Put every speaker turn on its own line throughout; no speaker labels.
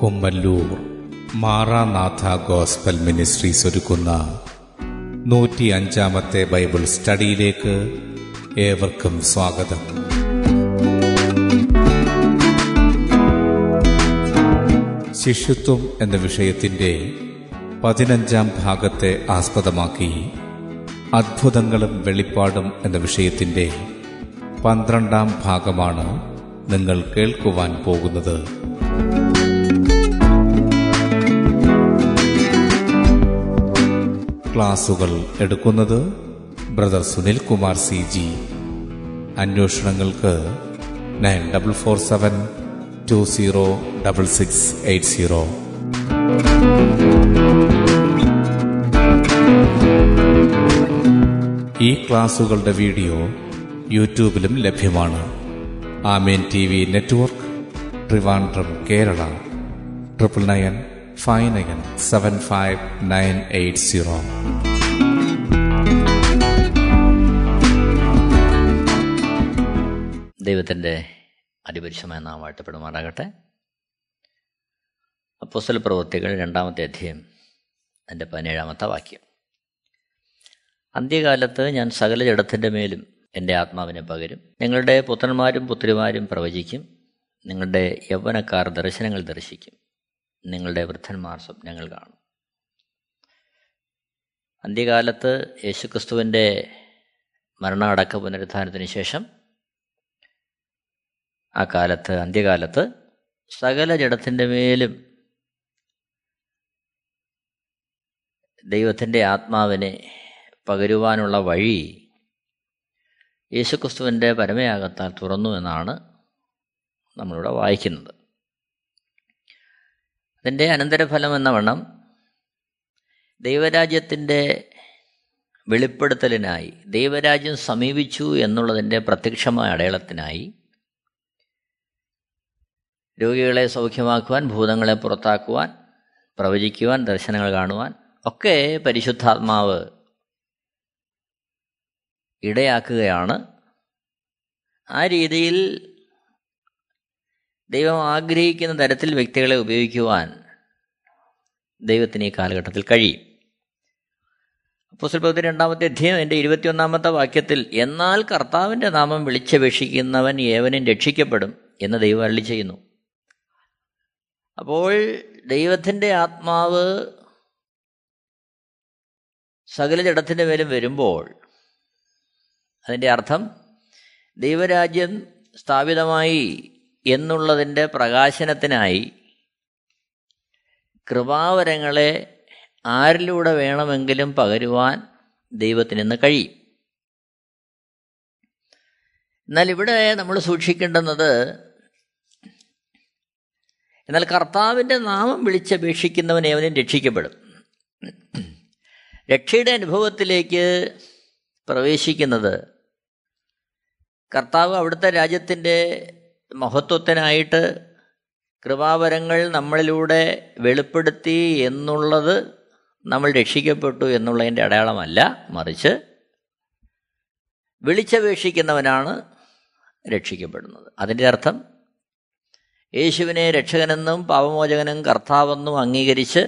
Kummallur Maranatha gospel ministries ഒരുക്കുന്ന നൂറ്റി അഞ്ചാമത്തെ ബൈബിൾ സ്റ്റഡിയിലേക്ക് ഏവർക്കും സ്വാഗതം. ശിഷ്യത്വം എന്ന വിഷയത്തിന്റെ പതിനഞ്ചാം ഭാഗത്തെ ആസ്പദമാക്കി അത്ഭുതങ്ങളും വെളിപ്പാടും എന്ന വിഷയത്തിന്റെ പന്ത്രണ്ടാം ഭാഗമാണ് നിങ്ങൾ കേൾക്കുവാൻ പോകുന്നത്. ക്ലാസുകൾ എടുക്കുന്നത് brother Sunil Kumar C G. അന്വേഷണങ്ങൾക്ക് nine double four seven two zero double six eight zero. ഈ ക്ലാസുകളുടെ വീഡിയോ യൂട്യൂബിലും ലഭ്യമാണ്. Amen T V network Trivandrum Kerala. Triple nine five nine seven five nine eight zero.
ദൈവത്തിന്റെ അതിപരിശമായ നാം വാഴ്ത്തപ്പെടുമാറാകട്ടെ. പ്രവൃത്തികൾ രണ്ടാമത്തെ അധ്യയം എന്റെ പതിനേഴാമത്തെ വാക്യം. അന്ത്യകാലത്ത് ഞാൻ സകല ജഡത്തിന്റെ മേലും എന്റെ ആത്മാവിനെ പകരും. നിങ്ങളുടെ പുത്രന്മാരും പുത്രിമാരും പ്രവചിക്കും. നിങ്ങളുടെ യൗവനക്കാർ ദർശനങ്ങൾ ദർശിക്കും. നിങ്ങളുടെ വൃദ്ധന്മാർ സ്വപ്നങ്ങൾ കാണും. അന്ത്യകാലത്ത് യേശുക്രിസ്തുവിന്റെ മരണമടക്ക പുനരുദ്ധാനത്തിന് ശേഷം ആ കാലത്ത് അന്ത്യകാലത്ത് സകല ജഡത്തിന്റെ മേലും ദൈവത്തിന്റെ ആത്മാവിനെ പകരുവാനുള്ള വഴി യേശുക്രിസ്തുവിന്റെ പരമയാഗത്താൽ തുറന്നു എന്നാണ് നമ്മളിവിടെ വായിക്കുന്നത്. അതിന്റെ അനന്തരഫലം എന്ന വണ്ണം ദൈവരാജ്യത്തിന്റെ വെളിപ്പെടുത്തലിനായി ദൈവരാജ്യം സമീപിച്ചു എന്നുള്ളതിന്റെ പ്രത്യക്ഷമായ അടയാളത്തിനായി രോഗികളെ സൗഖ്യമാക്കുവാൻ ഭൂതങ്ങളെ പുറത്താക്കുവാൻ പ്രവചിക്കുവാൻ ദർശനങ്ങൾ കാണുവാൻ ഒക്കെ പരിശുദ്ധാത്മാവ് ഇടയാക്കുകയാണ്. ആ രീതിയിൽ ദൈവം ആഗ്രഹിക്കുന്ന തരത്തിൽ വ്യക്തികളെ ഉപയോഗിക്കുവാൻ ദൈവത്തിന് ഈ കാലഘട്ടത്തിൽ കഴിയും. പുസ്തകത്തിൽ രണ്ടാമത്തെ അധ്യയം എന്റെ ഇരുപത്തിയൊന്നാമത്തെ വാക്യത്തിൽ എന്നാൽ കർത്താവിന്റെ നാമം വിളിച്ചപേക്ഷിക്കുന്നവൻ ഏവനും രക്ഷിക്കപ്പെടും എന്ന് ദൈവം അരളി ചെയ്യുന്നു. അപ്പോൾ ദൈവത്തിന്റെ ആത്മാവ് സകല ജഡത്തിന്റെ മേലും വരുമ്പോൾ അതിന്റെ അർത്ഥം ദൈവരാജ്യം സ്ഥാപിതമായി എന്നുള്ളതിന്റെ പ്രകാശനത്തിനായി കൃപാവരങ്ങളെ ആരിലൂടെ വേണമെങ്കിലും പകരുവാൻ ദൈവത്തിനിന്ന് കഴിയും. എന്നാൽ ഇവിടെ നമ്മൾ സൂക്ഷിക്കേണ്ടുന്നത് എന്നാൽ കർത്താവിന്റെ നാമം വിളിച്ചപേക്ഷിക്കുന്നവൻ ഏവനും രക്ഷിക്കപ്പെടും. രക്ഷയുടെ അനുഭവത്തിലേക്ക് പ്രവേശിക്കുന്നത് കർത്താവ് അവിടുത്തെ രാജ്യത്തിന്റെ മഹത്വത്തിനായിട്ട് കൃപാവരങ്ങൾ നമ്മളിലൂടെ വെളിപ്പെടുത്തി എന്നുള്ളത് നമ്മൾ രക്ഷിക്കപ്പെട്ടു എന്നുള്ളതിന്റെ അടയാളമല്ല. മറിച്ച് വിളിച്ചപേക്ഷിക്കുന്നവനാണ് രക്ഷിക്കപ്പെടുന്നത്. അതിന്റെ അർത്ഥം യേശുവിനെ രക്ഷകനെന്നും പാപമോചകനും കർത്താവെന്നും അംഗീകരിച്ച്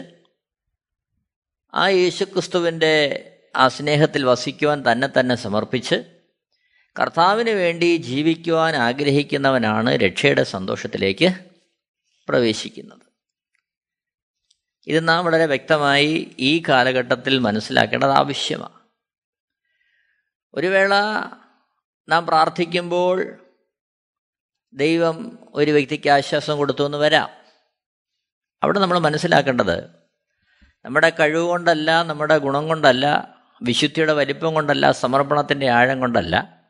ആ യേശുക്രിസ്തുവിന്റെ ആ സ്നേഹത്തിൽ വസിക്കുവാൻ തന്നെ തന്നെ സമർപ്പിച്ച് കർത്താവിന് വേണ്ടി ജീവിക്കുവാൻ ആഗ്രഹിക്കുന്നവനാണ് രക്ഷയുടെ സന്തോഷത്തിലേക്ക് പ്രവേശിക്കുന്നത്. ഇത് നാം വളരെ വ്യക്തമായി ഈ കാലഘട്ടത്തിൽ മനസ്സിലാക്കേണ്ടത് ആവശ്യമാണ്. ഒരു വേള നാം പ്രാർത്ഥിക്കുമ്പോൾ ദൈവം ഒരു വ്യക്തിക്ക് ആശ്വാസം കൊടുത്തു എന്ന് വരാം. അവിടെ നമ്മൾ മനസ്സിലാക്കേണ്ടത് നമ്മുടെ കഴിവ് കൊണ്ടല്ല നമ്മുടെ ഗുണം കൊണ്ടല്ല വിശുദ്ധിയുടെ വലിപ്പം കൊണ്ടല്ല സമർപ്പണത്തിന്റെ ആഴം കൊണ്ടല്ല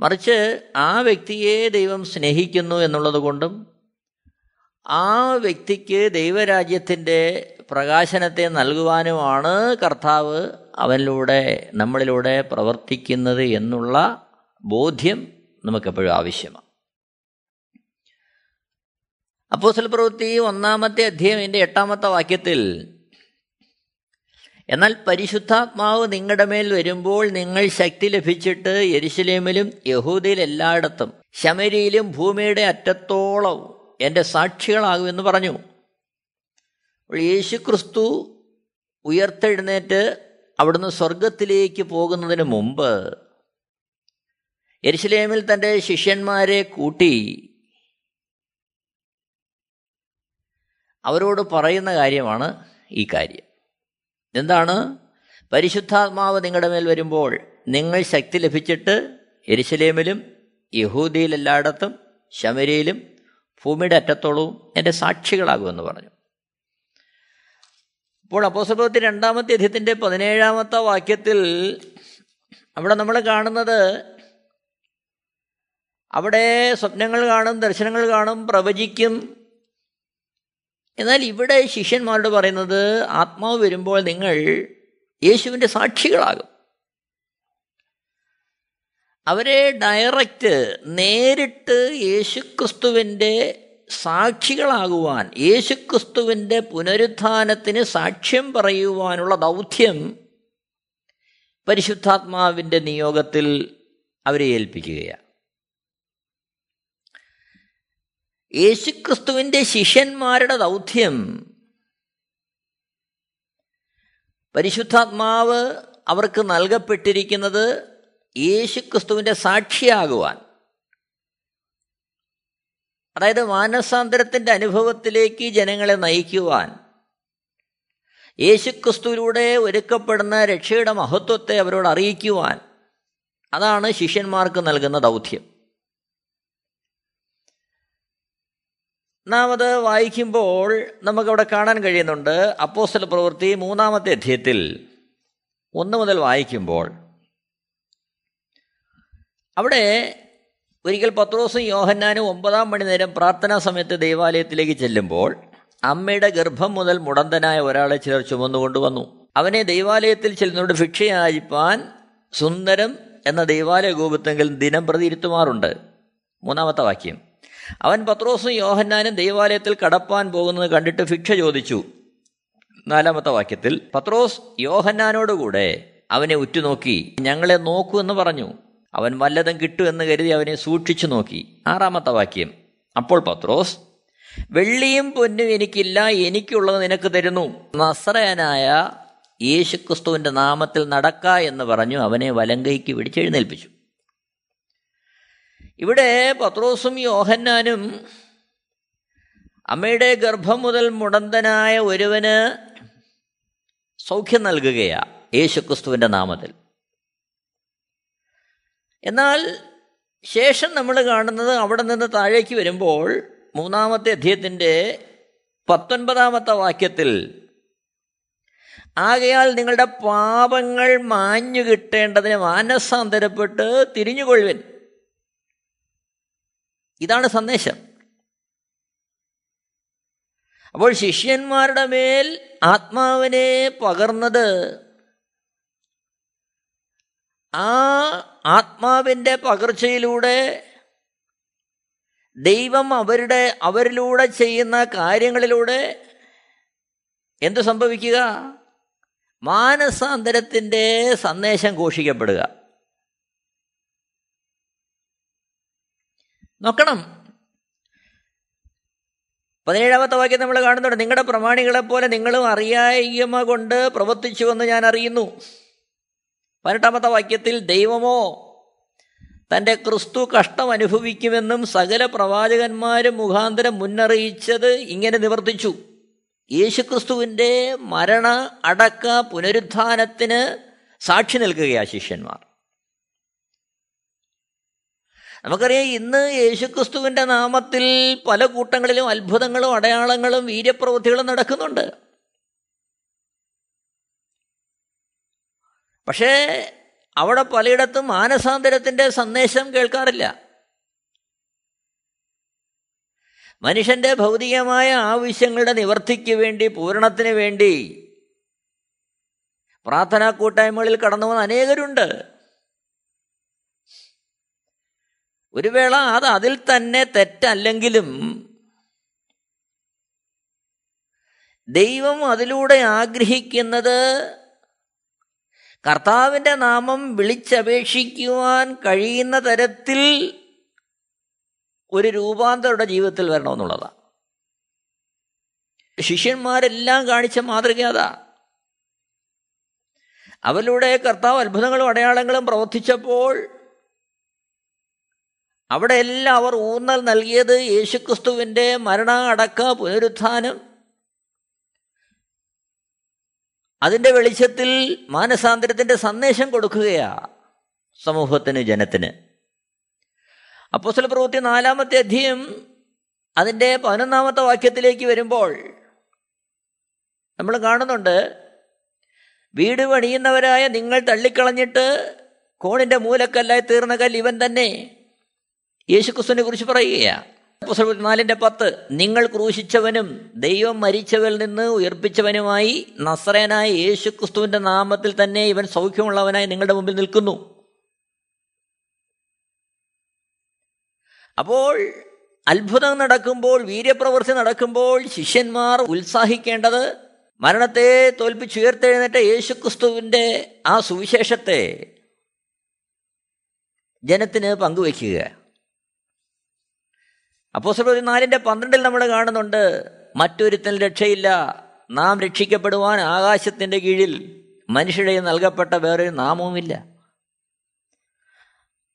മറിച്ച് ആ വ്യക്തിയെ ദൈവം സ്നേഹിക്കുന്നു എന്നുള്ളത് കൊണ്ടും ആ വ്യക്തിക്ക് ദൈവരാജ്യത്തിന്റെ പ്രകാശനത്തെ നൽകുവാനുമാണ് കർത്താവ് അവനിലൂടെ നമ്മളിലൂടെ പ്രവർത്തിക്കുന്നത് എന്നുള്ള ബോധ്യം നമുക്കെപ്പോഴും ആവശ്യമാണ്. അപ്പോസൽ പ്രവൃത്തി ഒന്നാമത്തെ അധ്യായം എന്റെ എട്ടാമത്തെ വാക്യത്തിൽ എന്നാൽ പരിശുദ്ധാത്മാവ് നിങ്ങളുടെ മേൽ വരുമ്പോൾ നിങ്ങൾ ശക്തി ലഭിച്ചിട്ട് യെരുശലേമിലും യഹൂദിയിൽ എല്ലായിടത്തും ശമരിയിലും ഭൂമിയുടെ അറ്റത്തോളം എന്റെ സാക്ഷികളാകുമെന്ന് പറഞ്ഞു. യേശുക്രിസ്തു യേശു ക്രിസ്തു ഉയർത്തെഴുന്നേറ്റ് അവിടുന്ന് സ്വർഗത്തിലേക്ക് പോകുന്നതിന് മുമ്പ് യെരുശലേമിൽ തന്റെ ശിഷ്യന്മാരെ കൂട്ടി അവരോട് പറയുന്ന കാര്യമാണ് ഈ കാര്യം. എന്താണ്? പരിശുദ്ധാത്മാവ് നിങ്ങളുടെ മേൽ വരുമ്പോൾ നിങ്ങൾ ശക്തി ലഭിച്ചിട്ട് എരിശലേമിലും യഹൂദിയിൽ എല്ലായിടത്തും ശമരിയിലും ഭൂമിയുടെ അറ്റത്തോളവും എന്റെ സാക്ഷികളാകുമെന്ന് പറഞ്ഞു. അപ്പോൾ അപ്പോസഭവത്തിൽ രണ്ടാമത്തെ അധ്യത്തിന്റെ പതിനേഴാമത്തെ വാക്യത്തിൽ അവിടെ നമ്മൾ കാണുന്നത് അവിടെ സ്വപ്നങ്ങൾ കാണും ദർശനങ്ങൾ കാണും പ്രവചിക്കും എന്നാൽ ഇവിടെ ശിഷ്യന്മാരോട് പറയുന്നത് ആത്മാവ് വരുമ്പോൾ നിങ്ങൾ യേശുവിന്റെ സാക്ഷികളാകും. അവരെ ഡയറക്റ്റ് നേരിട്ട് യേശുക്രിസ്തുവിന്റെ സാക്ഷികളാകുവാൻ യേശുക്രിസ്തുവിന്റെ പുനരുത്ഥാനത്തിന് സാക്ഷ്യം പറയുവാനുള്ള ദൗത്യം പരിശുദ്ധാത്മാവിന്റെ നിയോഗത്തിൽ അവരെ ഏൽപ്പിക്കുകയാണ്. യേശുക്രിസ്തുവിന്റെ ശിഷ്യന്മാരുടെ ദൗത്യം. പരിശുദ്ധാത്മാവ് അവർക്ക് നൽകപ്പെട്ടിരിക്കുന്നത് യേശുക്രിസ്തുവിന്റെ സാക്ഷിയാകുവാൻ. അതായത് മാനസാന്തരത്തിന്റെ അനുഭവത്തിലേക്ക് ജനങ്ങളെ നയിക്കുവാൻ. യേശുക്രിസ്തുവിലൂടെ ഒരുക്കപ്പെടുന്ന രക്ഷയുടെ മഹത്വത്തെ അവരോട് അറിയിക്കുവാൻ. അതാണ് ശിഷ്യന്മാർക്ക് നൽകുന്ന ദൗത്യം. ഒന്നാമത് വായിക്കുമ്പോൾ നമുക്കവിടെ കാണാൻ കഴിയുന്നുണ്ട് അപ്പോസ്റ്റൽ പ്രവൃത്തി മൂന്നാമത്തെ അധ്യയത്തിൽ ഒന്ന് മുതൽ വായിക്കുമ്പോൾ. അവിടെ ഒരിക്കൽ പത്രോസും യോഹന്നാനും ഒമ്പതാം മണി നേരം പ്രാർത്ഥനാ സമയത്ത് ദൈവാലയത്തിലേക്ക് ചെല്ലുമ്പോൾ അമ്മയുടെ ഗർഭം മുതൽ മുടന്തനായ ഒരാളെ ചിലർ ചുമന്നുകൊണ്ട് വന്നു. അവനെ ദൈവാലയത്തിൽ ചെല്ലുന്നതുകൊണ്ട് ഭിക്ഷയായിപ്പാൻ സുന്ദരം എന്ന ദൈവാലയ ഗോപുത്തെങ്കിൽ ദിനം പ്രതി ഇരുത്തുമാറുണ്ട്. മൂന്നാമത്തെ വാക്യം. അവൻ പത്രോസും യോഹന്നാനും ദൈവാലയത്തിൽ കടപ്പാൻ പോകുന്നത് കണ്ടിട്ട് ഭിക്ഷ ചോദിച്ചു. നാലാമത്തെ വാക്യത്തിൽ പത്രോസ് യോഹന്നാനോടുകൂടെ അവനെ ഉറ്റുനോക്കി ഞങ്ങളെ നോക്കൂ എന്ന് പറഞ്ഞു. അവൻ വല്ലതും കിട്ടുമെന്ന് കരുതി അവനെ സൂക്ഷിച്ചു നോക്കി. ആറാമത്തെ വാക്യം അപ്പോൾ പത്രോസ് വെള്ളിയും പൊന്നും എനിക്കില്ല എനിക്കുള്ളത് നിനക്ക് തരുന്നു. നസ്രയനായ യേശുക്രിസ്തുവിന്റെ നാമത്തിൽ നടക്ക എന്ന് പറഞ്ഞു അവനെ വലങ്കൈക്ക് പിടിച്ചെഴുന്നേൽപ്പിച്ചു ഇവിടെ പത്രോസും യോഹന്നാനും അമ്മയുടെ ഗർഭം മുതൽ മുടന്തനായ ഒരുവന് സൗഖ്യം നൽകുകയാണ് യേശുക്രിസ്തുവിന്റെ നാമത്തിൽ. എന്നാൽ ശേഷം നമ്മൾ കാണുന്നത് അവിടെ നിന്ന് താഴേക്ക് വരുമ്പോൾ മൂന്നാമത്തെ അധ്യയത്തിന്റെ പത്തൊൻപതാമത്തെ വാക്യത്തിൽ ആകയാൽ നിങ്ങളുടെ പാപങ്ങൾ മാഞ്ഞു കിട്ടേണ്ടതിന് മാനസാന്തരപ്പെട്ട് തിരിഞ്ഞുകൊള്ളുവൻ. ഇതാണ് സന്ദേശം. അപ്പോൾ ശിഷ്യന്മാരുടെ മേൽ ആത്മാവിനെ പകർന്നത് ആ ആത്മാവിന്റെ പകർച്ചയിലൂടെ ദൈവം അവരുടെ അവരിലൂടെ ചെയ്യുന്ന കാര്യങ്ങളിലൂടെ എന്ത് സംഭവിക്കുക? മാനസാന്തരത്തിന്റെ സന്ദേശം ഘോഷിക്കപ്പെടുക. നോക്കണം. പതിനേഴാമത്തെ വാക്യം നമ്മൾ കാണുന്നുണ്ട്. നിങ്ങളുടെ പ്രമാണികളെപ്പോലെ നിങ്ങളും അറിയായ്മ കൊണ്ട് പ്രവർത്തിച്ചുവെന്ന് ഞാൻ അറിയുന്നു. പതിനെട്ടാമത്തെ വാക്യത്തിൽ ദൈവമോ തന്റെ ക്രിസ്തു കഷ്ടം അനുഭവിക്കുമെന്നും സകല പ്രവാചകന്മാരും മുഖാന്തരം മുന്നറിയിച്ചത് ഇങ്ങനെ നിവർത്തിച്ചു. യേശുക്രിസ്തുവിന്റെ മരണ അടക്ക പുനരുത്ഥാനത്തിന് സാക്ഷി നൽകുകയാണ് ശിഷ്യന്മാർ. നമുക്കറിയാം ഇന്ന് യേശുക്രിസ്തുവിന്റെ നാമത്തിൽ പല കൂട്ടങ്ങളിലും അത്ഭുതങ്ങളും അടയാളങ്ങളും വീര്യപ്രവൃത്തികളും നടക്കുന്നുണ്ട്. പക്ഷേ അവിടെ പലയിടത്തും മാനസാന്തരത്തിന്റെ സന്ദേശം കേൾക്കാറില്ല. മനുഷ്യന്റെ ഭൗതികമായ ആവശ്യങ്ങളുടെ നിവർത്തിക്ക് വേണ്ടി പൂരണത്തിന് വേണ്ടി പ്രാർത്ഥനാ കൂട്ടായ്മകളിൽ കടന്നു വന്ന അനേകരുണ്ട്. ഒരു വേള അത് അതിൽ തന്നെ തെറ്റല്ലെങ്കിലും ദൈവം അതിലൂടെ ആഗ്രഹിക്കുന്നത് കർത്താവിന്റെ നാമം വിളിച്ചപേക്ഷിക്കുവാൻ കഴിയുന്ന തരത്തിൽ ഒരു രൂപാന്തരുടെ ജീവിതത്തിൽ വരണമെന്നുള്ളതാണ് ശിഷ്യന്മാരെല്ലാം കാണിച്ച മാതൃക അതാ. അവരിലൂടെ കർത്താവ് അത്ഭുതങ്ങളും അടയാളങ്ങളും പ്രവർത്തിച്ചപ്പോൾ അവിടെ എല്ലാം അവർ ഊന്നൽ നൽകിയത് യേശുക്രിസ്തുവിന്റെ മരണ അടക്ക പുനരുത്ഥാനം അതിന്റെ വെളിച്ചത്തിൽ മാനസാന്തരത്തിന്റെ സന്ദേശം കൊടുക്കുകയാ സമൂഹത്തിന് ജനത്തിന്. അപ്പോസ്തല പ്രവൃത്തി നാലാമത്തെ അധ്യയം അതിന്റെ പതിനൊന്നാമത്തെ വാക്യത്തിലേക്ക് വരുമ്പോൾ നമ്മൾ കാണുന്നുണ്ട് വീട് പണിയുന്നവരായ നിങ്ങൾ തള്ളിക്കളഞ്ഞിട്ട് കോണിന്റെ മൂലക്കല്ലായി തീർന്ന കല്ല് ഇവൻ തന്നെ. യേശുക്രിസ്തുവിനെ കുറിച്ച് പറയുകയാണ് നാലിന്റെ പത്ത് നിങ്ങൾ ക്രൂശിച്ചവനും ദൈവം മരിച്ചവരിൽ നിന്ന് ഉയർപ്പിച്ചവനുമായി നസ്രേനായ യേശുക്രിസ്തുവിന്റെ നാമത്തിൽ തന്നെ ഇവൻ സൗഖ്യമുള്ളവനായി നിങ്ങളുടെ മുമ്പിൽ നിൽക്കുന്നു. അപ്പോൾ അത്ഭുതം നടക്കുമ്പോൾ വീര്യപ്രവൃത്തി നടക്കുമ്പോൾ ശിഷ്യന്മാർ ഉത്സാഹിക്കേണ്ടത് മരണത്തെ തോൽപ്പിച്ചുയർത്തെഴുന്നേറ്റ യേശുക്രിസ്തുവിന്റെ ആ സുവിശേഷത്തെ ജനത്തിന് പങ്കുവയ്ക്കുക. അപ്പോസ്തലർ നാലിന്റെ പന്ത്രണ്ടിൽ നമ്മൾ കാണുന്നുണ്ട് മറ്റൊരുത്തൽ രക്ഷയില്ല നാം രക്ഷിക്കപ്പെടുവാൻ ആകാശത്തിന്റെ കീഴിൽ മനുഷ്യരെ നൽകപ്പെട്ട വേറൊരു നാമവുമില്ല.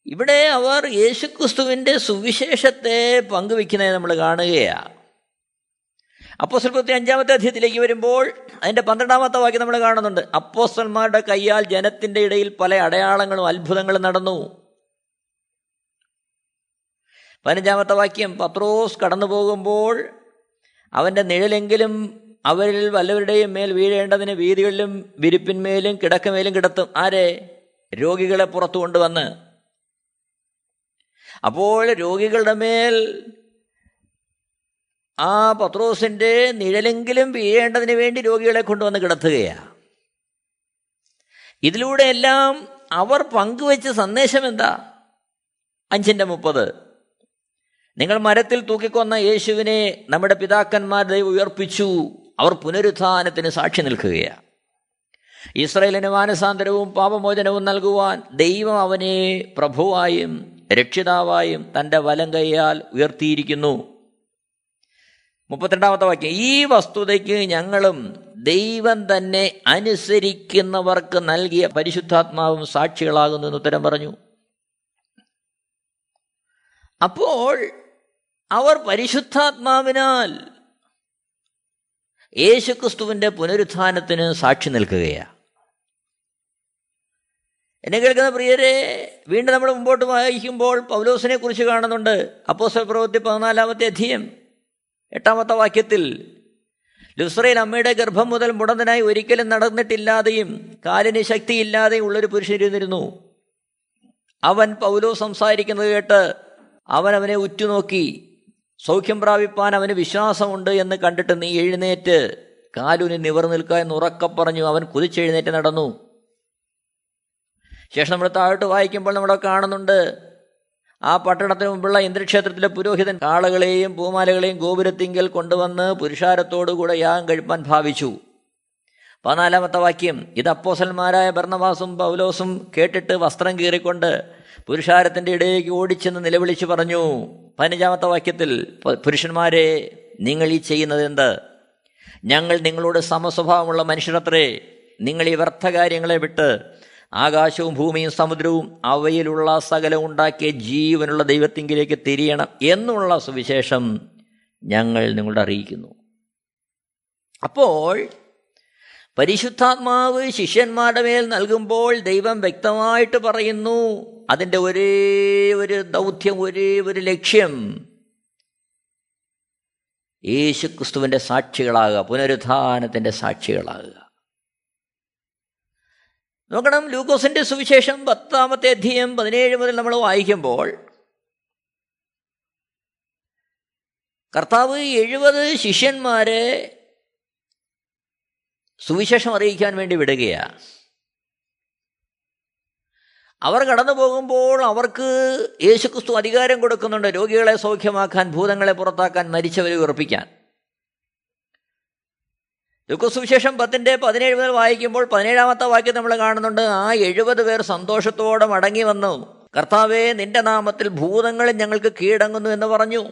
ഇവിടെ അവർ യേശുക്രിസ്തുവിന്റെ സുവിശേഷത്തെ പങ്കുവെക്കുന്നത് നമ്മൾ കാണുകയാണ് അപ്പോസ്റ്റൽപത്തി അഞ്ചാമത്തെ അധ്യയത്തിലേക്ക് വരുമ്പോൾ അതിന്റെ പന്ത്രണ്ടാമത്തെ വാക്യം നമ്മൾ കാണുന്നുണ്ട്. അപ്പോസ്റ്റന്മാരുടെ കയ്യാൽ ജനത്തിന്റെ ഇടയിൽ പല അടയാളങ്ങളും അത്ഭുതങ്ങളും നടന്നു. പതിനഞ്ചാമത്തെ വാക്യം പത്രോസ് കടന്നു പോകുമ്പോൾ അവന്റെ നിഴലെങ്കിലും അവരിൽ വല്ലവരുടെയും മേൽ വീഴേണ്ടതിന് വീതികളിലും വിരിപ്പിന്മേലും കിടക്കമേലും കിടത്തും. ആരെ? രോഗികളെ പുറത്തു കൊണ്ടുവന്ന്. അപ്പോൾ രോഗികളുടെ മേൽ ആ പത്രോസിന്റെ നിഴലെങ്കിലും വീഴേണ്ടതിന് വേണ്ടി രോഗികളെ കൊണ്ടുവന്ന് കിടത്തുകയാണ് ഇതിലൂടെയെല്ലാം അവർ പങ്കുവെച്ച സന്ദേശം എന്താ? അഞ്ചിന്റെ മുപ്പത്. നിങ്ങൾ മരത്തിൽ തൂക്കിക്കൊന്ന യേശുവിനെ നമ്മുടെ പിതാക്കന്മാർ ദൈവം ഉയർപ്പിച്ചു. അവർ പുനരുത്ഥാനത്തിന് സാക്ഷി നിൽക്കുകയാണ്. ഇസ്രയേലിന് മാനസാന്തരവും പാപമോചനവും നൽകുവാൻ ദൈവം അവനെ പ്രഭുവായും രക്ഷിതാവായും തന്റെ വലം കൈയാൽ ഉയർത്തിയിരിക്കുന്നു. മുപ്പത്തിരണ്ടാമത്തെ വാക്യം ഈ വസ്തുതയ്ക്ക് ഞങ്ങളും ദൈവം തന്നെ അനുസരിക്കുന്നവർക്ക് നൽകിയ പരിശുദ്ധാത്മാവും സാക്ഷികളാകുന്നു എന്ന് ഉത്തരം പറഞ്ഞു. അപ്പോൾ അവർ പരിശുദ്ധാത്മാവിനാൽ യേശുക്രിസ്തുവിന്റെ പുനരുത്ഥാനത്തിന് സാക്ഷി നിൽക്കുകയാണ് എന്നെ കേൾക്കുന്ന പ്രിയരെ വീണ്ടും നമ്മൾ മുമ്പോട്ട് വായിക്കുമ്പോൾ പൗലോസിനെ കുറിച്ച് കാണുന്നുണ്ട് അപ്പോസ്റ്റൽ പ്രവൃത്തി പതിനാലാമത്തെ അധ്യയം എട്ടാമത്തെ വാക്യത്തിൽ ലുസ്രയിൽ അമ്മയുടെ ഗർഭം മുതൽ മുടന്തനായി ഒരിക്കലും നടന്നിട്ടില്ലാതെയും കാലിന് ശക്തിയില്ലാതെയും ഉള്ളൊരു പുരുഷനിരുന്നിരുന്നു അവൻ പൗലോസ് സംസാരിക്കുന്നത് കേട്ട് അവൻ അവനെ ഉറ്റുനോക്കി സൗഖ്യം പ്രാപിപ്പാൻ അവന് വിശ്വാസമുണ്ട് എന്ന് കണ്ടിട്ട് നീ എഴുന്നേറ്റ്. കാലുനി നിവർ നിൽക്കുക എന്ന് ഉറക്ക പറഞ്ഞു അവൻ കുതിച്ചെഴുന്നേറ്റ് നടന്നു. ശേഷം നമ്മൾ താഴോട്ട് വായിക്കുമ്പോൾ നമ്മൾ കാണുന്നുണ്ട്. ആ പട്ടണത്തിന് മുമ്പുള്ള ഇന്ദ്രക്ഷേത്രത്തിലെ പുരോഹിതൻ കാളകളെയും പൂമാലകളെയും ഗോപുരത്തിങ്കൽ കൊണ്ടുവന്ന് പുരുഷാരത്തോടുകൂടെ യാഗം കഴിപ്പാൻ ഭാവിച്ചു. പതിനാലാമത്തെ വാക്യം ഇത് അപ്പോസന്മാരായ ഭർണവാസും പൗലോസും കേട്ടിട്ട് വസ്ത്രം കീറിക്കൊണ്ട് പുരുഷാരത്തിന്റെ ഇടയിലേക്ക് ഓടിച്ചെന്ന് നിലവിളിച്ച് പറഞ്ഞു പതിനഞ്ചാമത്തെ വാക്യത്തിൽ പുരുഷന്മാരെ നിങ്ങൾ ഈ ചെയ്യുന്നത് എന്ത് ഞങ്ങൾ നിങ്ങളോട് സമസ്വഭാവമുള്ള മനുഷ്യരത്രേ നിങ്ങൾ ഈ വ്യർത്ഥ കാര്യങ്ങളെ വിട്ട് ആകാശവും ഭൂമിയും സമുദ്രവും അവയിലുള്ള സകലം ഉണ്ടാക്കിയ ജീവനുള്ള ദൈവത്തിങ്കിലേക്ക് തിരിയണം എന്നുള്ള സുവിശേഷം ഞങ്ങൾ നിങ്ങളോട് അറിയിക്കുന്നു. അപ്പോൾ പരിശുദ്ധാത്മാവ് ശിഷ്യന്മാരുടെ മേൽ നൽകുമ്പോൾ ദൈവം വ്യക്തമായിട്ട് പറയുന്നു അതിന്റെ ഒരേ ഒരു ദൗത്യം ഒരേ ഒരു ലക്ഷ്യം. യേശു ക്രിസ്തുവിന്റെ സാക്ഷികളാകുക പുനരുത്ഥാനത്തിന്റെ സാക്ഷികളാകുക. നോക്കണം ലൂക്കോസിന്റെ സുവിശേഷം പത്താമത്തെ അധ്യയം പതിനേഴ് മുതൽ നമ്മൾ വായിക്കുമ്പോൾ കർത്താവ് എഴുപത് ശിഷ്യന്മാരെ സുവിശേഷം അറിയിക്കാൻ വേണ്ടി വിടുകയാണ്. അവർ കടന്നു പോകുമ്പോൾ അവർക്ക് യേശുക്രിസ്തു അധികാരം കൊടുക്കുന്നുണ്ട്. രോഗികളെ സൗഖ്യമാക്കാൻ ഭൂതങ്ങളെ പുറത്താക്കാൻ മരിച്ചവരെ ഉറപ്പിക്കാൻ. ദുഃഖസുവിശേഷം പത്തിന്റെ പതിനേഴ് മുതൽ വായിക്കുമ്പോൾ പതിനേഴാമത്തെ വാക്യം നമ്മൾ കാണുന്നുണ്ട്. ആ എഴുപത് പേർ സന്തോഷത്തോടെ മടങ്ങി വന്നു. കർത്താവേ നിന്റെ നാമത്തിൽ ഭൂതങ്ങളിൽ ഞങ്ങൾക്ക് കീഴടങ്ങുന്നു എന്ന് പറഞ്ഞു.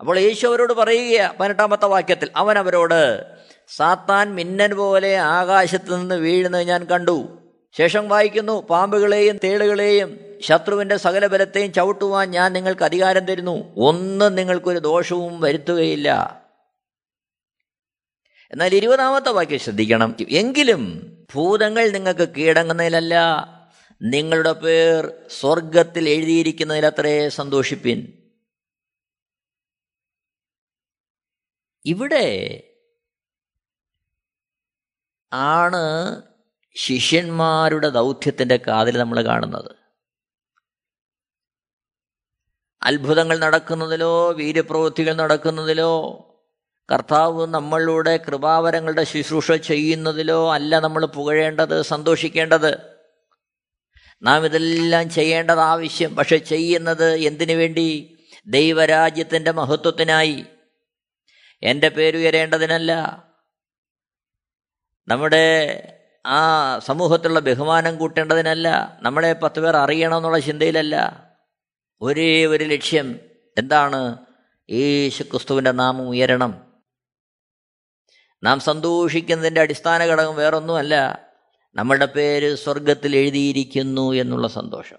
അപ്പോൾ യേശു അവരോട് പറയുക പതിനെട്ടാമത്തെ വാക്യത്തിൽ അവൻ അവരോട് സാത്താൻ മിന്നൻ പോലെ ആകാശത്ത് നിന്ന് വീഴുന്നത് ഞാൻ കണ്ടു. ശേഷം വായിക്കുന്നു പാമ്പുകളെയും തേളുകളെയും ശത്രുവിന്റെ സകല ബലത്തെയും ചവിട്ടുവാൻ ഞാൻ നിങ്ങൾക്ക് അധികാരം തരുന്നു. ഒന്നും നിങ്ങൾക്കൊരു ദോഷവും വരുത്തുകയില്ല. എന്നാൽ ഇരുപതാമത്തെ വാക്യം ശ്രദ്ധിക്കണം. എങ്കിലും ഭൂതങ്ങൾ നിങ്ങൾക്ക് കീഴടങ്ങുന്നതിലല്ല നിങ്ങളുടെ പേർ സ്വർഗത്തിൽ എഴുതിയിരിക്കുന്നതിലത്രേ സന്തോഷിപ്പിൻ. ഇവിടെ ആണ് ശിഷ്യന്മാരുടെ ദൗത്യത്തിന്റെ കാതിൽ നമ്മൾ കാണുന്നത്. അത്ഭുതങ്ങൾ നടക്കുന്നതിലോ വീര്യപ്രവൃത്തികൾ നടക്കുന്നതിലോ കർത്താവ് നമ്മളുടെ കൃപാവരങ്ങളുടെ ശുശ്രൂഷ ചെയ്യുന്നതിലോ അല്ല നമ്മൾ പുകഴേണ്ടത് സന്തോഷിക്കേണ്ടത്. നാം ഇതെല്ലാം ചെയ്യേണ്ടത് ആവശ്യം പക്ഷെ ചെയ്യുന്നത് എന്തിനു വേണ്ടി? ദൈവരാജ്യത്തിന്റെ മഹത്വത്തിനായി. എന്റെ പേരുയരേണ്ടതിനല്ല. നമ്മുടെ ആ സമൂഹത്തിലുള്ള ബഹുമാനം കൂട്ടേണ്ടതിനല്ല. നമ്മളെ പത്ത് പേർ അറിയണമെന്നുള്ള ചിന്തയിലല്ല. ഒരേ ഒരു ലക്ഷ്യം. എന്താണ്? യേശു ക്രിസ്തുവിന്റെ നാമം ഉയരണം. നാം സന്തോഷിക്കുന്നതിന്റെ അടിസ്ഥാന ഘടകം വേറൊന്നുമല്ല. നമ്മളുടെ പേര് സ്വർഗത്തിൽ എഴുതിയിരിക്കുന്നു എന്നുള്ള സന്തോഷം.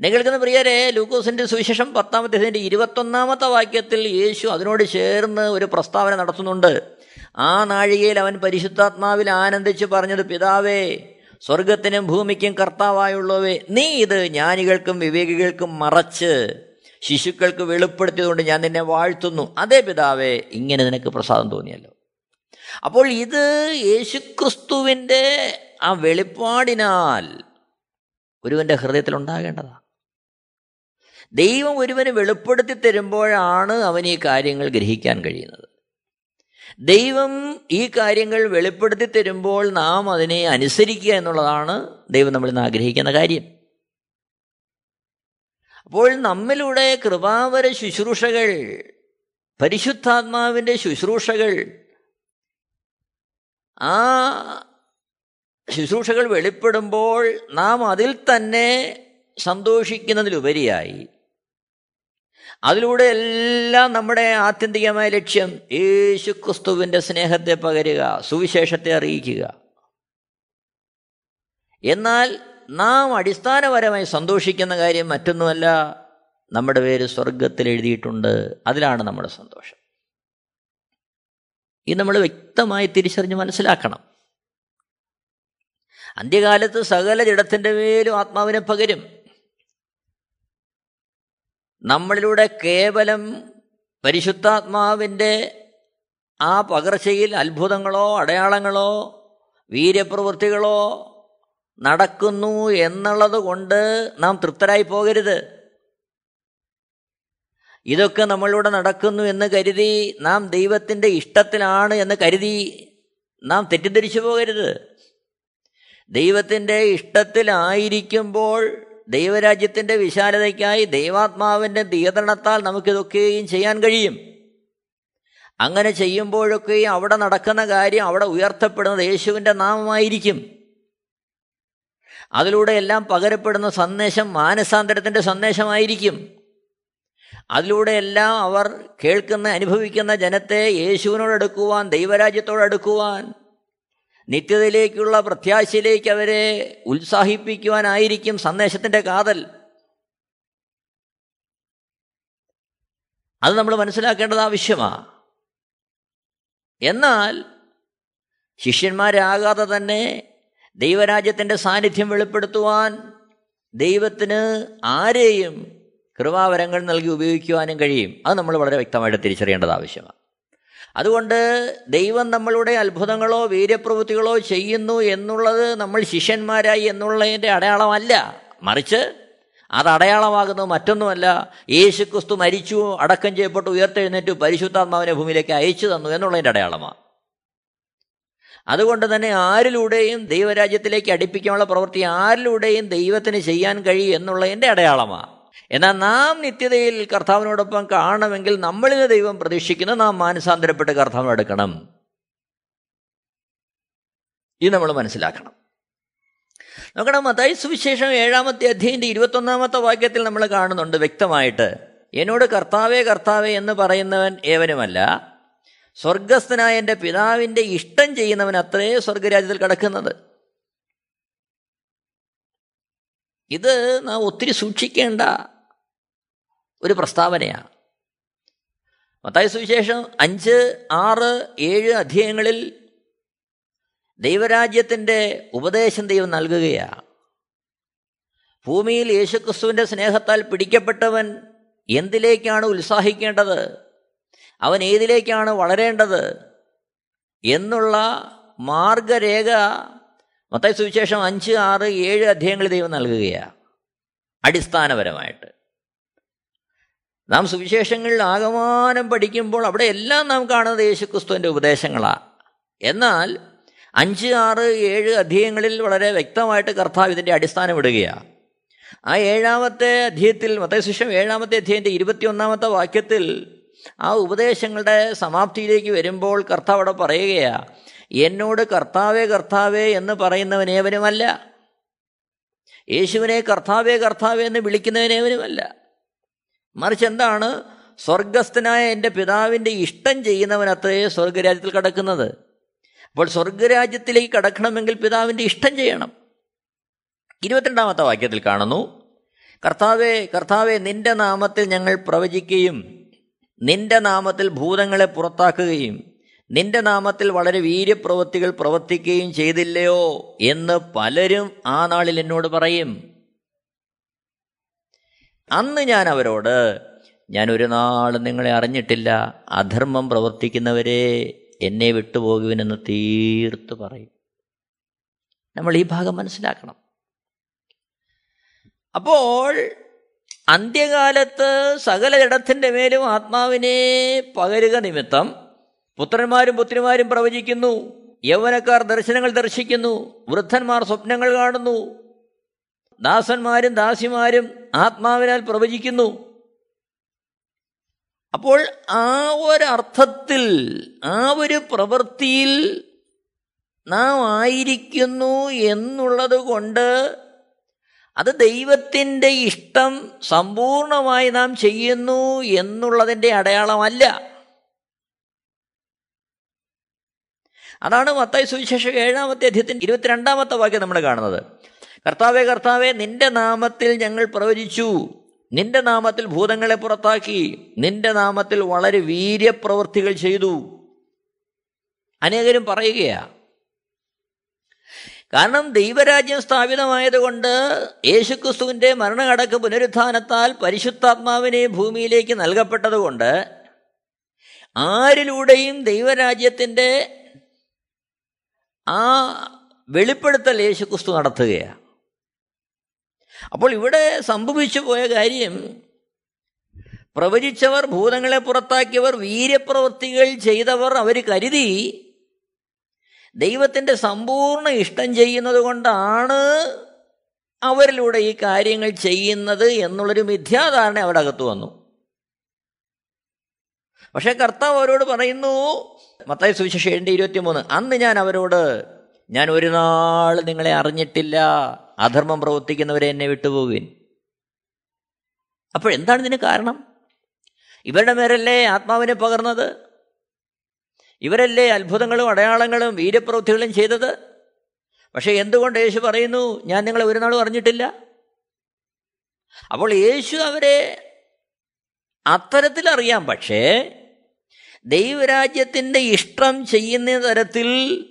നിങ്ങൾക്കെന്ന് പ്രിയരെ ലൂക്കോസിന്റെ സുവിശേഷം പത്താമത്തെ ഇരുപത്തൊന്നാമത്തെ വാക്യത്തിൽ യേശു അതിനോട് ചേർന്ന് ഒരു പ്രസ്താവന നടത്തുന്നുണ്ട്. ആ നാഴികയിൽ അവൻ പരിശുദ്ധാത്മാവിൽ ആനന്ദിച്ച് പറഞ്ഞത് പിതാവേ സ്വർഗത്തിനും ഭൂമിക്കും കർത്താവായുള്ളവേ നീ ഇത് ജ്ഞാനികൾക്കും വിവേകികൾക്കും മറച്ച് ശിശുക്കൾക്ക് വെളിപ്പെടുത്തിയതുകൊണ്ട് ഞാൻ നിന്നെ വാഴ്ത്തുന്നു. അതേ പിതാവേ ഇങ്ങനെ നിനക്ക് പ്രസാദം തോന്നിയല്ലോ. അപ്പോൾ ഇത് യേശുക്രിസ്തുവിന്റെ ആ വെളിപ്പാടിനാൽ ഒരുവന്റെ ഹൃദയത്തിൽ ഉണ്ടാകേണ്ടതാണ്. ദൈവം ഒരുവന് വെളിപ്പെടുത്തി തരുമ്പോഴാണ് അവൻ ഈ കാര്യങ്ങൾ ഗ്രഹിക്കാൻ കഴിയുന്നത്. ദൈവം ഈ കാര്യങ്ങൾ വെളിപ്പെടുത്തി തരുമ്പോൾ നാം അതിനെ അനുസരിക്കുക എന്നുള്ളതാണ് ദൈവം നമ്മളിൽ ആഗ്രഹിക്കുന്ന കാര്യം. അപ്പോൾ നമ്മിലൂടെ കൃപാവര ശുശ്രൂഷകൾ പരിശുദ്ധാത്മാവിന്റെ ശുശ്രൂഷകൾ ആ ശുശ്രൂഷകൾ വെളിപ്പെടുമ്പോൾ നാം അതിൽ തന്നെ സന്തോഷിക്കുന്നതിലുപരിയായി അതിലൂടെ എല്ലാം നമ്മുടെ ആത്യന്തികമായ ലക്ഷ്യം യേശു ക്രിസ്തുവിന്റെ സ്നേഹത്തെ പകരുക സുവിശേഷത്തെ അറിയിക്കുക. എന്നാൽ നാം അടിസ്ഥാനപരമായി സന്തോഷിക്കുന്ന കാര്യം മറ്റൊന്നുമല്ല. നമ്മുടെ പേര് സ്വർഗത്തിൽ എഴുതിയിട്ടുണ്ട്. അതിലാണ് നമ്മുടെ സന്തോഷം. ഇത് നമ്മൾ വ്യക്തമായി തിരിച്ചറിഞ്ഞ് മനസ്സിലാക്കണം. അന്ത്യകാലത്ത് സകല ജഡത്തിന്റെ മേലും ആത്മാവിനെ പകരും. നമ്മളിലൂടെ കേവലം പരിശുദ്ധാത്മാവിന്റെ ആ പകർച്ചയിൽ അത്ഭുതങ്ങളോ അടയാളങ്ങളോ വീര്യപ്രവൃത്തികളോ നടക്കുന്നു എന്നുള്ളത് കൊണ്ട് നാം തൃപ്തരായി പോകരുത്. ഇതൊക്കെ നമ്മളിലൂടെ നടക്കുന്നു എന്ന് കരുതി നാം ദൈവത്തിന്റെ ഇഷ്ടത്തിലാണ് എന്ന് കരുതി നാം തെറ്റിദ്ധരിച്ചു പോകരുത്. ദൈവത്തിന്റെ ഇഷ്ടത്തിലായിരിക്കുമ്പോൾ ദൈവരാജ്യത്തിന്റെ വിശാലതയ്ക്കായി ദൈവാത്മാവിന്റെ നിയന്ത്രണത്താൽ നമുക്കിതൊക്കെയും ചെയ്യാൻ കഴിയും. അങ്ങനെ ചെയ്യുമ്പോഴൊക്കെ അവിടെ നടക്കുന്ന കാര്യം അവിടെ ഉയർത്തപ്പെടുന്നത് യേശുവിന്റെ നാമമായിരിക്കും. അതിലൂടെ എല്ലാം പകരപ്പെടുന്ന സന്ദേശം മാനസാന്തരത്തിന്റെ സന്ദേശമായിരിക്കും. അതിലൂടെ എല്ലാം അവർ കേൾക്കുന്ന അനുഭവിക്കുന്ന ജനത്തെ യേശുവിനോടടുക്കുവാൻ ദൈവരാജ്യത്തോടടുക്കുവാൻ നിത്യതയിലേക്കുള്ള പ്രത്യാശയിലേക്ക് അവരെ ഉത്സാഹിപ്പിക്കുവാനായിരിക്കും സന്ദേശത്തിന്റെ കാതൽ. അത് നമ്മൾ മനസ്സിലാക്കേണ്ടത് ആവശ്യമാണ് എന്നാൽ ശിഷ്യന്മാരാകാതെ തന്നെ ദൈവരാജ്യത്തിന്റെ സാന്നിധ്യം വെളിപ്പെടുത്തുവാൻ ദൈവത്തിന് ആരെയും കൃപാവരങ്ങൾ നൽകി ഉപയോഗിക്കുവാനും കഴിയും. അത് നമ്മൾ വളരെ വ്യക്തമായിട്ട് തിരിച്ചറിയേണ്ടത് ആവശ്യമാണ് അതുകൊണ്ട് ദൈവം നമ്മളുടെ അത്ഭുതങ്ങളോ വീര്യപ്രവൃത്തികളോ ചെയ്യുന്നു എന്നുള്ളത് നമ്മൾ ശിഷ്യന്മാരായി എന്നുള്ളതിന്റെ അടയാളമല്ല. മറിച്ച് അത് അടയാളമാകുന്നത് മറ്റൊന്നുമല്ല. യേശു ക്രിസ്തു മരിച്ചു അടക്കം ചെയ്യപ്പെട്ടു ഉയർത്തെഴുന്നേറ്റു പരിശുദ്ധാത്മാവിനെ ഭൂമിയിലേക്ക് അയച്ചു തന്നു എന്നുള്ളതിന്റെ അടയാളമാണ്. അതുകൊണ്ട് തന്നെ ആരിലൂടെയും ദൈവരാജ്യത്തിലേക്ക് അടുപ്പിക്കാനുള്ള പ്രവൃത്തി ആരിലൂടെയും ദൈവത്തിന് ചെയ്യാൻ കഴിയും എന്നുള്ളതിന്റെ അടയാളമാണ്. എന്നാൽ നാം നിത്യതയിൽ കർത്താവിനോടൊപ്പം കാണണമെങ്കിൽ നമ്മളിൽ ദൈവം പ്രതീക്ഷിക്കുന്ന നാം മാനസാന്തരപ്പെട്ട് കർത്താവിനെടുക്കണം ഇത് നമ്മൾ മനസ്സിലാക്കണം. നോക്കണം മത്തായി സുവിശേഷം ഏഴാമത്തെ അധ്യയന്റെ ഇരുപത്തൊന്നാമത്തെ വാക്യത്തിൽ നമ്മൾ കാണുന്നുണ്ട് വ്യക്തമായിട്ട്. എന്നോട് കർത്താവേ കർത്താവേ എന്ന് പറയുന്നവൻ ഏവനുമല്ല. സ്വർഗസ്ഥനായ എന്റെ പിതാവിന്റെ ഇഷ്ടം ചെയ്യുന്നവൻ അത്രേ സ്വർഗരാജ്യത്തിൽ കിടക്കുന്നത്. ഇത് നാം ഒത്തിരി സൂക്ഷിക്കേണ്ട ഒരു പ്രസ്താവനയാണ്. മത്തായ സുവിശേഷം അഞ്ച് ആറ് ഏഴ് അധ്യായങ്ങളിൽ ദൈവരാജ്യത്തിന്റെ ഉപദേശം ദൈവം നൽകുകയാണ്. ഭൂമിയിൽ യേശുക്രിസ്തുവിന്റെ സ്നേഹത്താൽ പിടിക്കപ്പെട്ടവൻ എന്തിലേക്കാണ് ഉത്സാഹിക്കേണ്ടത്? അവൻ ഏതിലേക്കാണ് വളരേണ്ടത്? എന്നുള്ള മാർഗരേഖ മത്തായി സുവിശേഷം അഞ്ച് ആറ് ഏഴ് അധ്യായങ്ങൾ ദൈവം നൽകുകയാണ്. അടിസ്ഥാനപരമായിട്ട്. നാം സുവിശേഷങ്ങളിൽ ആകമാനം പഠിക്കുമ്പോൾ അവിടെ എല്ലാം നാം കാണുന്നത് യേശുക്രിസ്തുവിന്റെ ഉപദേശങ്ങളാണ്. എന്നാൽ അഞ്ച് ആറ് ഏഴ് അധ്യായങ്ങളിൽ വളരെ വ്യക്തമായിട്ട് കർത്താവ് ഇതിന്റെ അടിസ്ഥാനം ഇടുകയാണ്. ആ ഏഴാമത്തെ അധ്യയത്തിൽ മതശിഷം ഏഴാമത്തെ അധ്യയന്റെ ഇരുപത്തിയൊന്നാമത്തെ വാക്യത്തിൽ ആ ഉപദേശങ്ങളുടെ സമാപ്തിയിലേക്ക് വരുമ്പോൾ കർത്താവ് അവിടെ പറയുകയാ എന്നോട് കർത്താവേ കർത്താവേ എന്ന് പറയുന്നവനേവനുമല്ല യേശുവിനെ കർത്താവേ കർത്താവേ എന്ന് വിളിക്കുന്നവനേവനുമല്ല മറിച്ച് എന്താണ്? സ്വർഗസ്ഥനായ എന്റെ പിതാവിന്റെ ഇഷ്ടം ചെയ്യുന്നവൻ അത്രേ സ്വർഗരാജ്യത്തിൽ കടക്കുന്നത്. അപ്പോൾ സ്വർഗരാജ്യത്തിലേക്ക് കടക്കണമെങ്കിൽ പിതാവിന്റെ ഇഷ്ടം ചെയ്യണം. ഇരുപത്തിരണ്ടാമത്തെ വാക്യത്തിൽ കാണുന്നു. കർത്താവേ കർത്താവെ നിന്റെ നാമത്തിൽ ഞങ്ങൾ പ്രവചിക്കുകയും നിന്റെ നാമത്തിൽ ഭൂതങ്ങളെ പുറത്താക്കുകയും നിന്റെ നാമത്തിൽ വളരെ വീര്യപ്രവൃത്തികൾ പ്രവർത്തിക്കുകയും ചെയ്തില്ലയോ എന്ന് പലരും ആ നാളിൽ എന്നോട് പറയും. അന്ന് ഞാൻ അവരോട് ഞാൻ ഒരു നാളും നിങ്ങളെ അറിഞ്ഞിട്ടില്ല. അധർമ്മം പ്രവർത്തിക്കുന്നവരെ എന്നെ വിട്ടുപോകുവിനെന്ന് തീർത്ത് പറയും. നമ്മൾ ഈ ഭാഗം മനസ്സിലാക്കണം. അപ്പോൾ അന്ത്യകാലത്ത് സകല ജഡത്തിന്റെ മേലും ആത്മാവിനെ പകരുക നിമിത്തം പുത്രന്മാരും പുത്രിമാരും പ്രവചിക്കുന്നു. യൗവനക്കാർ ദർശനങ്ങൾ ദർശിക്കുന്നു. വൃദ്ധന്മാർ സ്വപ്നങ്ങൾ കാണുന്നു. ദാസന്മാരും ദാസിമാരും ആത്മാവിനാൽ പ്രവചിക്കുന്നു. അപ്പോൾ ആ ഒരർത്ഥത്തിൽ ആ ഒരു പ്രവൃത്തിയിൽ നാം ആയിരിക്കുന്നു എന്നുള്ളത് കൊണ്ട് അത് ദൈവത്തിന്റെ ഇഷ്ടം സമ്പൂർണമായി നാം ചെയ്യുന്നു എന്നുള്ളതിന്റെ അടയാളമല്ല. അതാണ് മത്തായി സുവിശേഷം ഏഴാമത്തെ അധ്യയത്തിന്റെ ഇരുപത്തിരണ്ടാമത്തെ വാക്യം നമ്മൾ കാണുന്നത്. കർത്താവെ കർത്താവെ നിന്റെ നാമത്തിൽ ഞങ്ങൾ പ്രവചിച്ചു. നിന്റെ നാമത്തിൽ ഭൂതങ്ങളെ പുറത്താക്കി. നിന്റെ നാമത്തിൽ വളരെ വീര്യപ്രവൃത്തികൾ ചെയ്തു. അനേകരും പറയുകയാ. കാരണം ദൈവരാജ്യം സ്ഥാപിതമായതുകൊണ്ട് യേശുക്രിസ്തുവിന്റെ മരണകടക്ക് പുനരുത്ഥാനത്താൽ പരിശുദ്ധാത്മാവിനെ ഭൂമിയിലേക്ക് നൽകപ്പെട്ടതുകൊണ്ട് ആരിലൂടെയും ദൈവരാജ്യത്തിന്റെ ആ വെളിപ്പെടുത്തൽ യേശുക്രിസ്തു നടത്തുകയാണ്. അപ്പോൾ ഇവിടെ സംഭവിച്ചു പോയ കാര്യം പ്രവചിച്ചവർ ഭൂതങ്ങളെ പുറത്താക്കിയവർ വീര്യപ്രവൃത്തികൾ ചെയ്തവർ അവർ കരുതി ദൈവത്തിന്റെ സമ്പൂർണ ഇഷ്ടം ചെയ്യുന്നത് കൊണ്ടാണ് അവരിലൂടെ ഈ കാര്യങ്ങൾ ചെയ്യുന്നത് എന്നുള്ളൊരു മിഥ്യാധാരണ അവിടെ അകത്ത് വന്നു. പക്ഷേ കർത്താവ് അവരോട് പറയുന്നു മത്തായി സുവിശേഷം ഏഴിന്റെ ഇരുപത്തി മൂന്ന് അന്ന് ഞാൻ അവരോട് ഞാൻ ഒരു നാൾ നിങ്ങളെ അറിഞ്ഞിട്ടില്ല. അധർമ്മം പ്രവർത്തിക്കുന്നവരെ എന്നെ വിട്ടുപോകുവിൻ. അപ്പോൾ എന്താണ് ഇതിന് കാരണം? ഇവരുടെ മേരല്ലേ ആത്മാവിനെ പകർന്നത്? ഇവരല്ലേ അത്ഭുതങ്ങളും അടയാളങ്ങളും വീര്യപ്രവൃത്തികളും ചെയ്തത്? പക്ഷേ എന്തുകൊണ്ട് യേശു പറയുന്നു ഞാൻ നിങ്ങളെ ഒരു നാളും അറിഞ്ഞിട്ടില്ല അപ്പോൾ യേശു അവരെ അത്തരത്തിൽ അറിയാം. പക്ഷേ ദൈവരാജ്യത്തിന്റെ ഇഷ്ടം ചെയ്യുന്ന തരത്തിൽ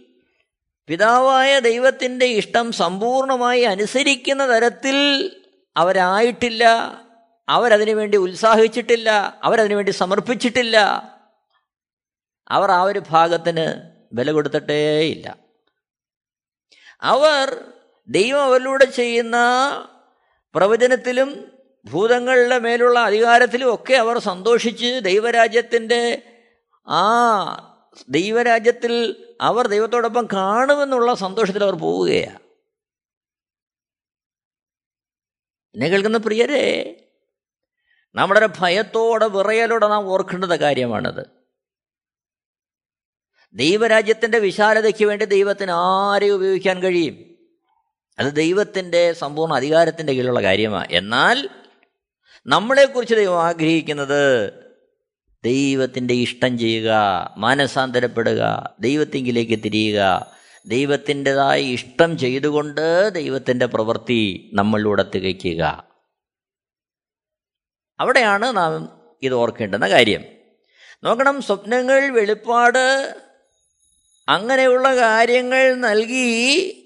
പിതാവായ ദൈവത്തിന്റെ ഇഷ്ടം സമ്പൂർണമായി അനുസരിക്കുന്ന തരത്തിൽ അവരായിട്ടില്ല. അവരതിനു വേണ്ടി ഉത്സാഹിച്ചിട്ടില്ല. അവരതിനു വേണ്ടി സമർപ്പിച്ചിട്ടില്ല. അവർ ആ ഒരു ഭാഗത്തിന് വില കൊടുത്തിട്ടേയില്ല അവർ ദൈവം അവരിലൂടെ ചെയ്യുന്ന പ്രവചനത്തിലും ഭൂതങ്ങളുടെ മേലുള്ള അധികാരത്തിലും ഒക്കെ അവർ സന്തോഷിച്ച് ദൈവരാജ്യത്തിന്റെ ആ ദൈവരാജ്യത്തിൽ അവർ ദൈവത്തോടൊപ്പം കാണുമെന്നുള്ള സന്തോഷത്തിൽ അവർ പോവുകയാണ് എന്നെ കേൾക്കുന്ന പ്രിയരെ നമ്മുടെ ഭയത്തോടെ വിറയലോടെ നാം ഓർക്കേണ്ടത് കാര്യമാണത്. ദൈവരാജ്യത്തിന്റെ വിശാലതയ്ക്ക് വേണ്ടി ദൈവത്തിന് ആരെയും ഉപയോഗിക്കാൻ കഴിയും? അത് ദൈവത്തിന്റെ സമ്പൂർണ അധികാരത്തിന്റെ കീഴിലുള്ള കാര്യമാണ് എന്നാൽ നമ്മളെക്കുറിച്ച് ദൈവം ആഗ്രഹിക്കുന്നത് ദൈവത്തിന്റെ ഇഷ്ടം ചെയ്യുക മാനസാന്തരപ്പെടുക ദൈവത്തിങ്കിലേക്ക് തിരിയുക ദൈവത്തിന്റെതായ ഇഷ്ടം ചെയ്തുകൊണ്ട് ദൈവത്തിന്റെ പ്രവൃത്തി നമ്മളിലൂടെ തികയ്ക്കുക. അവിടെയാണ് നാം ഇത് ഓർക്കേണ്ടുന്ന കാര്യം. നോക്കണം സ്വപ്നങ്ങൾ വെളിപ്പാട് അങ്ങനെയുള്ള കാര്യങ്ങൾ നൽകി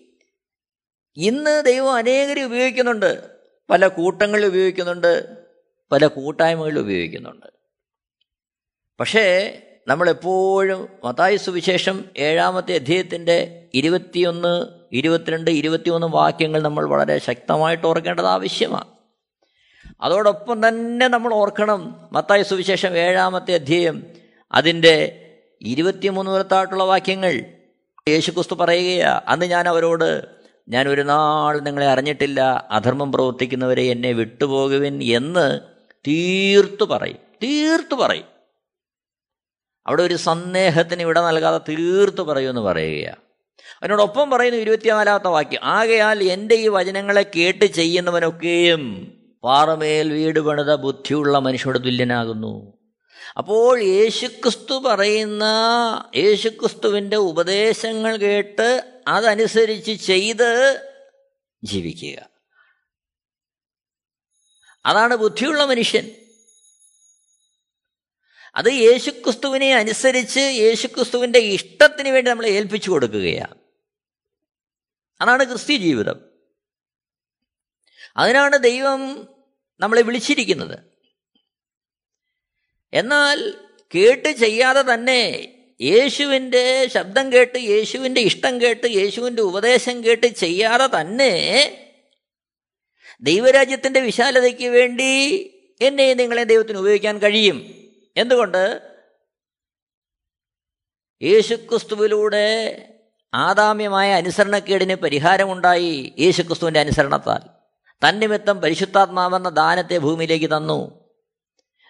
ഇന്ന് ദൈവം അനേകരെ ഉപയോഗിക്കുന്നുണ്ട്. പല കൂട്ടങ്ങളിൽ ഉപയോഗിക്കുന്നുണ്ട് പല കൂട്ടായ്മകളിൽ ഉപയോഗിക്കുന്നുണ്ട്. പക്ഷേ നമ്മളെപ്പോഴും മതായ സുവിശേഷം ഏഴാമത്തെ അധ്യയത്തിന്റെ ഇരുപത്തിയൊന്ന് ഇരുപത്തിരണ്ട് ഇരുപത്തിയൊന്ന് വാക്യങ്ങൾ നമ്മൾ വളരെ ശക്തമായിട്ട് ഓർക്കേണ്ടത് ആവശ്യമാണ്. അതോടൊപ്പം തന്നെ നമ്മൾ ഓർക്കണം മത്തായ സുവിശേഷം ഏഴാമത്തെ അധ്യയം അതിന്റെ ഇരുപത്തിമൂന്ന് വരത്തായിട്ടുള്ള വാക്യങ്ങൾ. യേശുക്രിസ്തു പറയുകയാ അന്ന് ഞാൻ അവരോട് ഞാൻ ഒരു നാൾ നിങ്ങളെ അറിഞ്ഞിട്ടില്ല അധർമ്മം പ്രവർത്തിക്കുന്നവരെ എന്നെ വിട്ടുപോകുവിൻ എന്ന് തീർത്തു പറയും തീർത്തു പറയും. അവിടെ ഒരു സന്ദേഹത്തിന് ഇവിടെ നൽകാതെ തീർത്തു പറയുമെന്ന് പറയുകയാണ് അതിനോടൊപ്പം പറയുന്നു ഇരുപത്തിനാലാമത്തെ വാക്യം ആകയാൽ എന്റെ ഈ വചനങ്ങളെ കേട്ട് ചെയ്യുന്നവനൊക്കെയും പാറമേൽ വീട് പണിത ബുദ്ധിയുള്ള മനുഷ്യരുടെ തുല്യനാകുന്നു. അപ്പോൾ യേശുക്രിസ്തു പറയുന്ന യേശുക്രിസ്തുവിന്റെ ഉപദേശങ്ങൾ കേട്ട് അതനുസരിച്ച് ചെയ്ത് ജീവിക്കുക. അതാണ് ബുദ്ധിയുള്ള മനുഷ്യൻ. അത് യേശുക്രിസ്തുവിനെ അനുസരിച്ച് യേശുക്രിസ്തുവിന്റെ ഇഷ്ടത്തിന് വേണ്ടി നമ്മൾ ഏൽപ്പിച്ചു കൊടുക്കുകയാണ്. അതാണ് ക്രിസ്ത്യ ജീവിതം. അതിനാണ് ദൈവം നമ്മളെ വിളിച്ചിരിക്കുന്നത്. എന്നാൽ കേട്ട് ചെയ്യാതെ തന്നെ യേശുവിന്റെ ശബ്ദം കേട്ട് യേശുവിന്റെ ഇഷ്ടം കേട്ട് യേശുവിന്റെ ഉപദേശം കേട്ട് ചെയ്യാതെ തന്നെ ദൈവരാജ്യത്തിന്റെ വിശാലതയ്ക്ക് വേണ്ടി എന്നെ നിങ്ങളെ ദൈവത്തിന് ഉപയോഗിക്കാൻ കഴിയും. എന്തുകൊണ്ട്? യേശുക്രിസ്തുവിലൂടെ ആദാമ്യമായ അനുസരണക്കേടിന് പരിഹാരമുണ്ടായി യേശുക്രിസ്തുവിന്റെ അനുസരണത്താൽ. തന്നിമിത്തം പരിശുദ്ധാത്മാവെന്ന ദാനത്തെ ഭൂമിയിലേക്ക് തന്നു.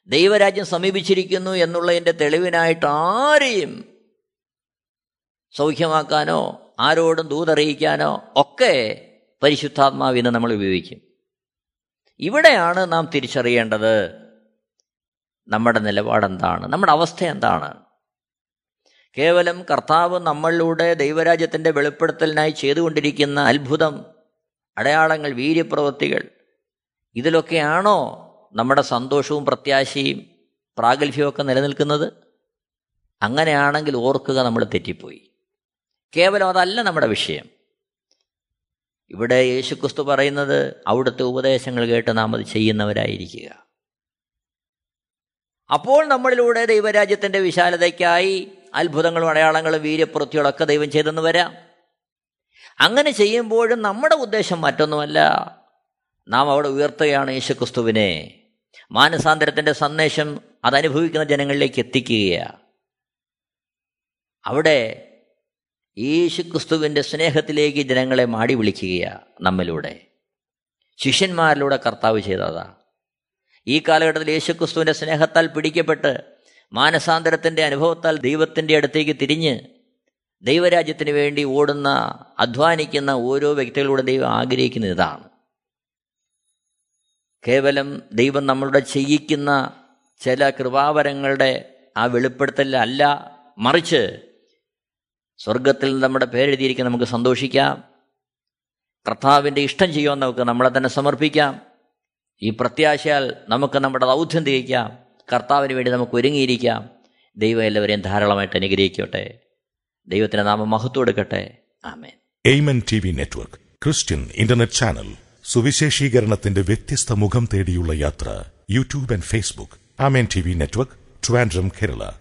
ദൈവരാജ്യം സമീപിച്ചിരിക്കുന്നു എന്നുള്ളതിന്റെ തെളിവിനായിട്ട് ആരെയും സൗഖ്യമാക്കാനോ ആരോടും ദൂതറിയിക്കാനോ ഒക്കെ പരിശുദ്ധാത്മാവിനെ നമ്മൾ ഉപയോഗിക്കും. ഇവിടെയാണ് നാം തിരിച്ചറിയേണ്ടത്. നമ്മുടെ നിലപാടെന്താണ്? നമ്മുടെ അവസ്ഥ എന്താണ് കേവലം കർത്താവ് നമ്മളിലൂടെ ദൈവരാജ്യത്തിന്റെ വെളിപ്പെടുത്തലിനായി ചെയ്തുകൊണ്ടിരിക്കുന്ന അത്ഭുതം അടയാളങ്ങൾ വീര്യപ്രവൃത്തികൾ ഇതിലൊക്കെയാണോ നമ്മുടെ സന്തോഷവും പ്രത്യാശയും പ്രാഗൽഭ്യമൊക്കെ നിലനിൽക്കുന്നത്? അങ്ങനെയാണെങ്കിൽ ഓർക്കുക നമ്മൾ തെറ്റിപ്പോയി. കേവലം അതല്ല നമ്മുടെ വിഷയം. ഇവിടെ യേശുക്രിസ്തു പറയുന്നത് അവിടുത്തെ ഉപദേശങ്ങൾ കേട്ട് നാം അത് ചെയ്യുന്നവരായിരിക്കുക. അപ്പോൾ നമ്മളിലൂടെ ദൈവരാജ്യത്തിന്റെ വിശാലതയ്ക്കായി അത്ഭുതങ്ങളും അടയാളങ്ങളും വീര്യപ്രവൃത്തികളൊക്കെ ദൈവം ചെയ്തെന്ന് വരാം. അങ്ങനെ ചെയ്യുമ്പോഴും നമ്മുടെ ഉദ്ദേശം മറ്റൊന്നുമല്ല. നാം അവിടെ ഉയർത്തുകയാണ് യേശുക്രിസ്തുവിനെ. മാനസാന്തരത്തിന്റെ സന്ദേശം അതനുഭവിക്കുന്ന ജനങ്ങളിലേക്ക് എത്തിക്കുകയാണ് അവിടെ യേശുക്രിസ്തുവിന്റെ സ്നേഹത്തിലേക്ക് ജനങ്ങളെ മാടി വിളിക്കുകയാണ് നമ്മിലൂടെ. ശിഷ്യന്മാരിലൂടെ കർത്താവ് ചെയ്തതാ. ഈ കാലഘട്ടത്തിൽ യേശുക്രിസ്തുവിന്റെ സ്നേഹത്താൽ പിടിക്കപ്പെട്ട് മാനസാന്തരത്തിന്റെ അനുഭവത്താൽ ദൈവത്തിന്റെ അടുത്തേക്ക് തിരിഞ്ഞ് ദൈവരാജ്യത്തിന് വേണ്ടി ഓടുന്ന അധ്വാനിക്കുന്ന ഓരോ വ്യക്തികളുടെ ദൈവം ആഗ്രഹിക്കുന്ന ഇതാണ്. കേവലം ദൈവം നമ്മളുടെ ചെയ്യിക്കുന്ന ചില കൃപാവരങ്ങളുടെ ആ വെളിപ്പെടുത്തലല്ല മറിച്ച് സ്വർഗത്തിൽ നമ്മുടെ പേരെഴുതിയിരിക്കാൻ നമുക്ക് സന്തോഷിക്കാം. കർത്താവിന്റെ ഇഷ്ടം ചെയ്യുവാൻ നമുക്ക് നമ്മളെ തന്നെ സമർപ്പിക്കാം. ഈ പ്രത്യാശയാൽ നമുക്ക് നമ്മുടെ ദൗത്യം തികയ്ക്കാം. കർത്താവിന് വേണ്ടി നമുക്ക് ഒരുങ്ങിയിരിക്കാം. ദൈവം എല്ലാവരെയും ധാരാളമായിട്ട് അനുഗ്രഹിക്കട്ടെ. ദൈവത്തിന്റെ നാമം മഹത്വം എടുക്കട്ടെ. ആമേൻ.
Amen T V network Christian internet channel സുവിശേഷീകരണത്തിന്റെ വ്യത്യസ്ത മുഖം തേടിയുള്ള യാത്ര YouTube and Facebook. Amen T V network Trivandrum Kerala.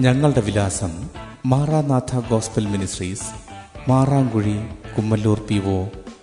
ഞങ്ങളുടെ വിലാസം Maranatha gospel ministries Marankuzhi Kummalloor P O